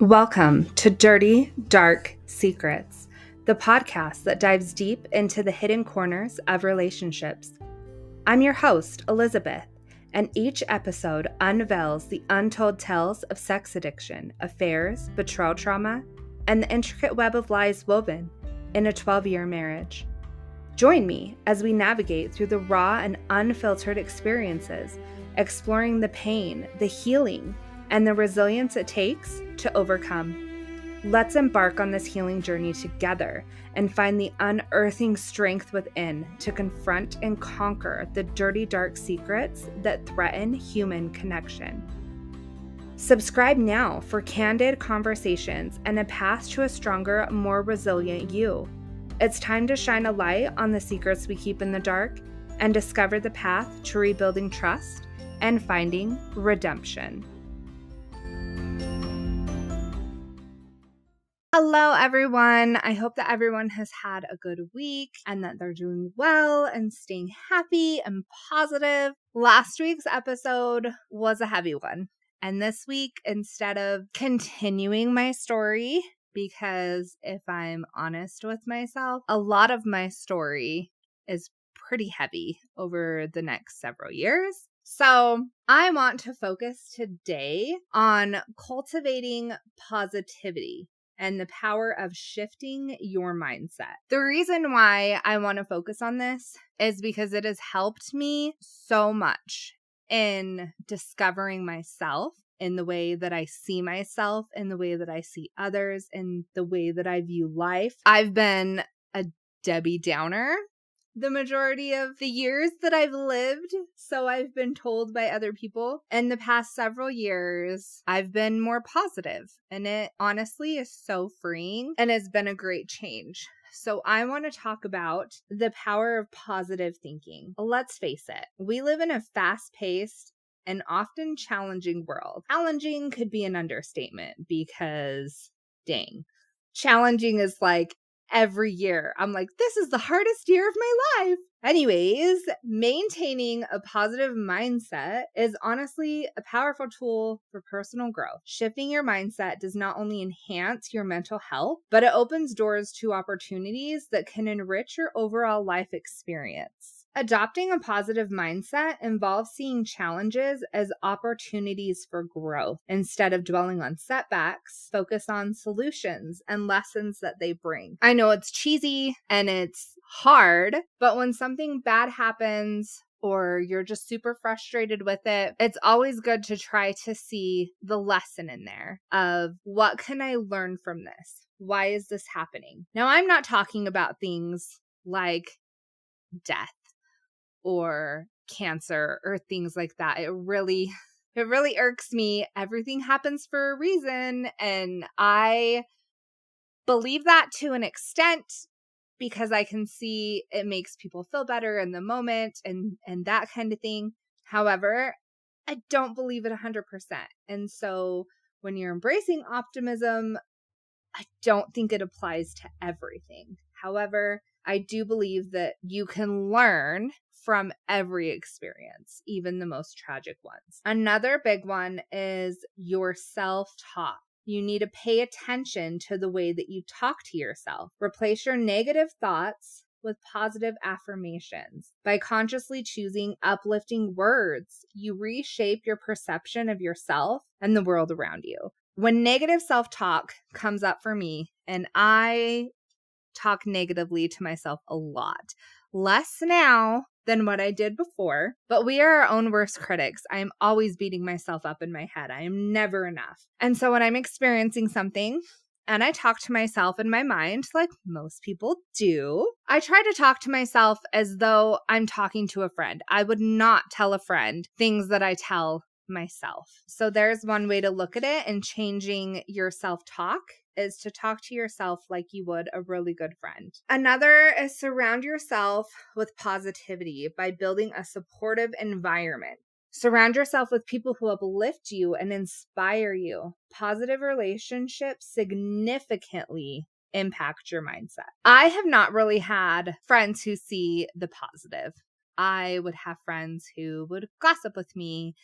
Welcome to Dirty Dark Secrets, the podcast that dives deep into the hidden corners of relationships. I'm your host, Elizabeth, and each episode unveils the untold tales of sex addiction, affairs, betrayal trauma, and the intricate web of lies woven in a 12 year marriage. Join me as we navigate through the raw and unfiltered experiences, exploring the pain, the healing, and the resilience it takes to overcome. Let's embark on this healing journey together and find the unearthing strength within to confront and conquer the dirty, dark secrets that threaten human connection. Subscribe now for candid conversations and a path to a stronger, more resilient you. It's time to shine a light on the secrets we keep in the dark and discover the path to rebuilding trust and finding redemption. Hello, everyone. I hope that everyone has had a good week and that they're doing well and staying happy and positive. Last week's episode was a heavy one. And this week, instead of continuing my story, because if I'm honest with myself, a lot of my story is pretty heavy over the next several years. So, I want to focus today on cultivating positivity and the power of shifting your mindset. The reason why I want to focus on this is because it has helped me so much in discovering myself in the way that I see myself, in the way that I see others, in the way that I view life. I've been a Debbie Downer the majority of the years that I've lived. So I've been told by other people. In the past several years, I've been more positive, and it honestly is so freeing and has been a great change. So, I want to talk about the power of positive thinking. Let's face it, we live in a fast paced and often challenging world. Challenging could be an understatement because, dang, challenging is like every year. I'm like, this is the hardest year of my life. Anyways, maintaining a positive mindset is honestly a powerful tool for personal growth. Shifting your mindset does not only enhance your mental health, but it opens doors to opportunities that can enrich your overall life experience. Adopting a positive mindset involves seeing challenges as opportunities for growth. Instead of dwelling on setbacks, focus on solutions and lessons that they bring. I know it's cheesy and it's hard, but when something bad happens, or you're just super frustrated with it, it's always good to try to see the lesson in there of what can I learn from this? Why is this happening? Now, I'm not talking about things like death or cancer or things like that. It really it really irks me. Everything happens for a reason and I believe that to an extent because I can see it makes people feel better in the moment and and that kind of thing. However, I don't believe it 100%. And so when you're embracing optimism, I don't think it applies to everything. However, I do believe that you can learn from every experience, even the most tragic ones. Another big one is your self talk. You need to pay attention to the way that you talk to yourself. Replace your negative thoughts with positive affirmations. By consciously choosing uplifting words, you reshape your perception of yourself and the world around you. When negative self talk comes up for me, and I talk negatively to myself a lot, less now than what I did before, but we are our own worst critics. I am always beating myself up in my head. I am never enough. And so when I'm experiencing something, and I talk to myself in my mind, like most people do. I try to talk to myself as though I'm talking to a friend. I would not tell a friend things that I tell myself. So there's one way to look at it and changing your self talk is to talk to yourself like you would a really good friend. Another is surround yourself with positivity by building a supportive environment. Surround yourself with people who uplift you and inspire you. Positive relationships significantly impact your mindset. I have not really had friends who see the positive. I would have friends who would gossip with me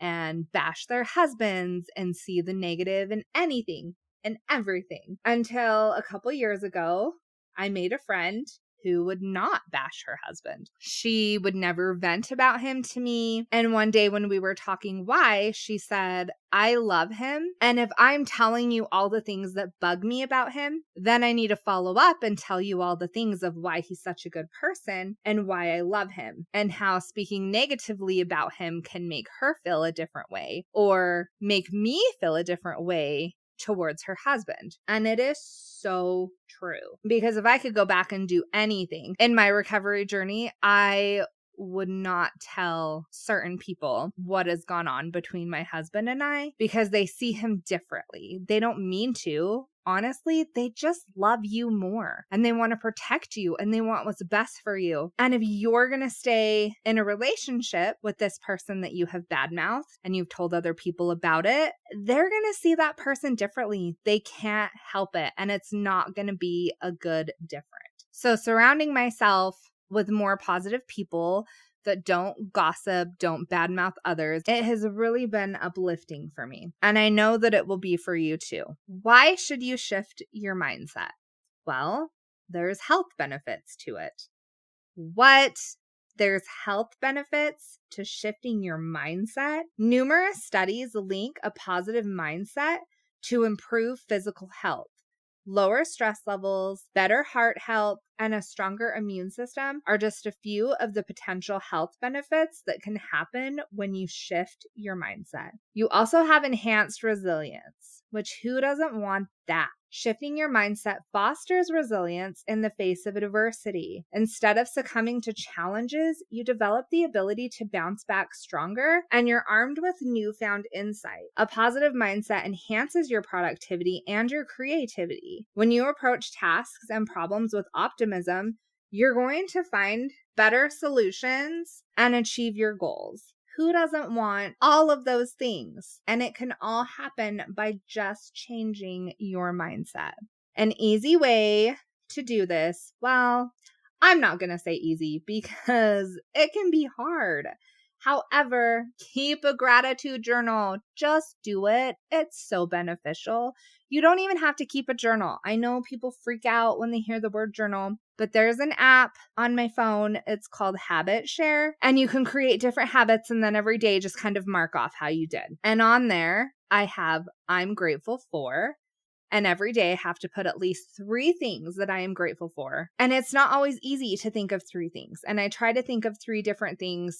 and bash their husbands and see the negative in anything in everything until a couple years ago. I made a friend who would not bash her husband. She would never vent about him to me. And one day when we were talking why, she said, I love him. And if I'm telling you all the things that bug me about him, then I need to follow up and tell you all the things of why he's such a good person and why I love him and how speaking negatively about him can make her feel a different way or make me feel a different way towards her husband. And it is so true because if I could go back and do anything in my recovery journey, I would not tell certain people what has gone on between my husband and I because they see him differently. They don't mean to, honestly, they just love you more and they want to protect you and they want what's best for you. And if you're going to stay in a relationship with this person that you have badmouthed and you've told other people about it, they're going to see that person differently. They can't help it. And it's not going to be a good different. So surrounding myself with more positive people that don't gossip, don't badmouth others. It has really been uplifting for me. And I know that it will be for you too. Why should you shift your mindset? Well, there's health benefits to it. What? There's health benefits to shifting your mindset. Numerous studies link a positive mindset to improve physical health. Lower stress levels, better heart health, and a stronger immune system are just a few of the potential health benefits that can happen when you shift your mindset. You also have enhanced resilience, which who doesn't want that? Shifting your mindset fosters resilience in the face of adversity. Instead of succumbing to challenges, you develop the ability to bounce back stronger and you're armed with newfound insight. A positive mindset enhances your productivity and your creativity. When you approach tasks and problems with optimism, you're going to find better solutions and achieve your goals. Who doesn't want all of those things? And it can all happen by just changing your mindset. An easy way to do this, well, I'm not going to say easy because it can be hard. However, keep a gratitude journal. Just do it. It's so beneficial. You don't even have to keep a journal. I know people freak out when they hear the word journal, but there's an app on my phone. It's called Habit Share, and you can create different habits and then every day just kind of mark off how you did. And on there, I have I'm grateful for. And every day I have to put at least three things that I am grateful for. And it's not always easy to think of three things. And I try to think of three different things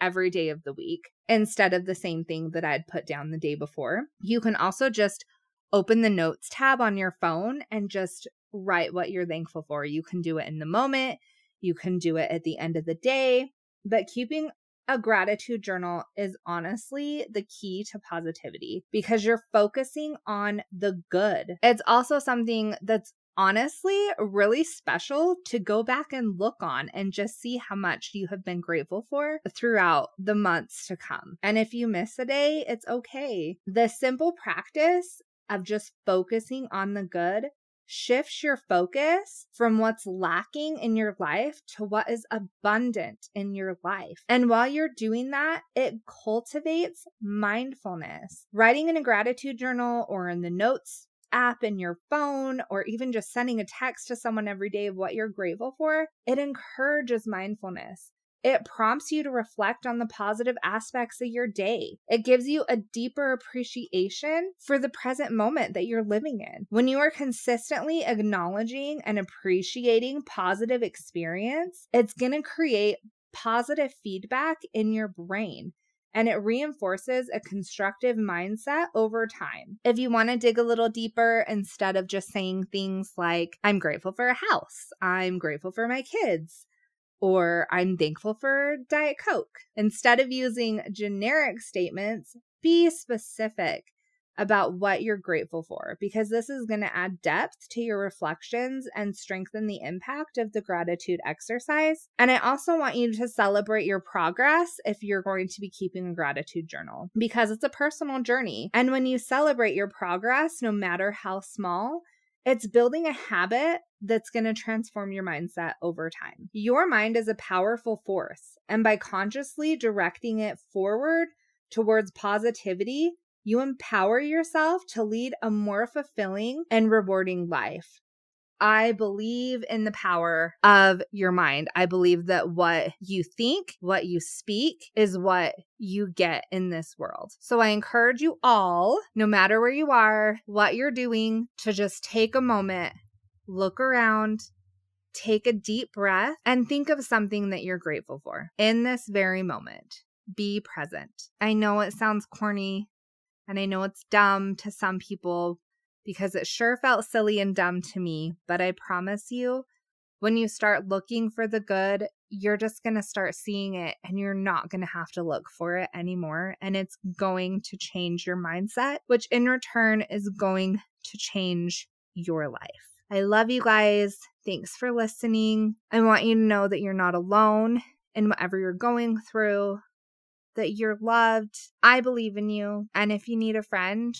every day of the week instead of the same thing that I'd put down the day before. You can also just open the notes tab on your phone and just write what you're thankful for. You can do it in the moment, you can do it at the end of the day, but keeping a gratitude journal is honestly the key to positivity because you're focusing on the good. It's also something that's honestly really special to go back and look on and just see how much you have been grateful for throughout the months to come. And if you miss a day, it's okay. The simple practice of just focusing on the good shifts your focus from what's lacking in your life to what is abundant in your life. And while you're doing that, it cultivates mindfulness. Writing in a gratitude journal or in the notes app in your phone or even just sending a text to someone every day of what you're grateful for, it encourages mindfulness. It prompts you to reflect on the positive aspects of your day. It gives you a deeper appreciation for the present moment that you're living in. When you are consistently acknowledging and appreciating positive experience, it's going to create positive feedback in your brain and it reinforces a constructive mindset over time. If you want to dig a little deeper, instead of just saying things like, I'm grateful for a house, I'm grateful for my kids, or I'm thankful for Diet Coke. Instead of using generic statements, be specific about what you're grateful for because this is going to add depth to your reflections and strengthen the impact of the gratitude exercise. And I also want you to celebrate your progress if you're going to be keeping a gratitude journal because it's a personal journey. And when you celebrate your progress, no matter how small, it's building a habit that's going to transform your mindset over time. Your mind is a powerful force, and by consciously directing it forward towards positivity, you empower yourself to lead a more fulfilling and rewarding life. I believe in the power of your mind. I believe that what you think, what you speak, is what you get in this world. So I encourage you all, no matter where you are, what you're doing, to just take a moment, look around, take a deep breath, and think of something that you're grateful for in this very moment. Be present. I know it sounds corny and I know it's dumb to some people, because it sure felt silly and dumb to me. But I promise you, when you start looking for the good, you're just going to start seeing it and you're not going to have to look for it anymore. And it's going to change your mindset, which in return is going to change your life. I love you guys. Thanks for listening. I want you to know that you're not alone in whatever you're going through, that you're loved. I believe in you. And if you need a friend,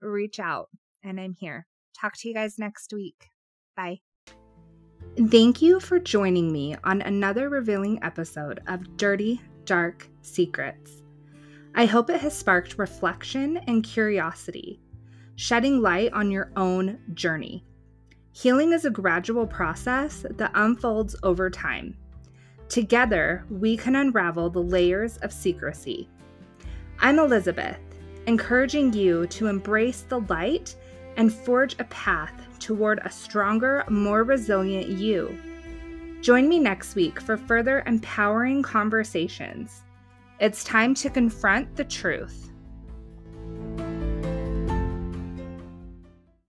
reach out and I'm here. Talk to you guys next week. Bye. Thank you for joining me on another revealing episode of Dirty Dark Secrets. I hope it has sparked reflection and curiosity, shedding light on your own journey. Healing is a gradual process that unfolds over time. Together, we can unravel the layers of secrecy. I'm Elizabeth, encouraging you to embrace the light and forge a path toward a stronger, more resilient you. Join me next week for further empowering conversations. It's time to confront the truth.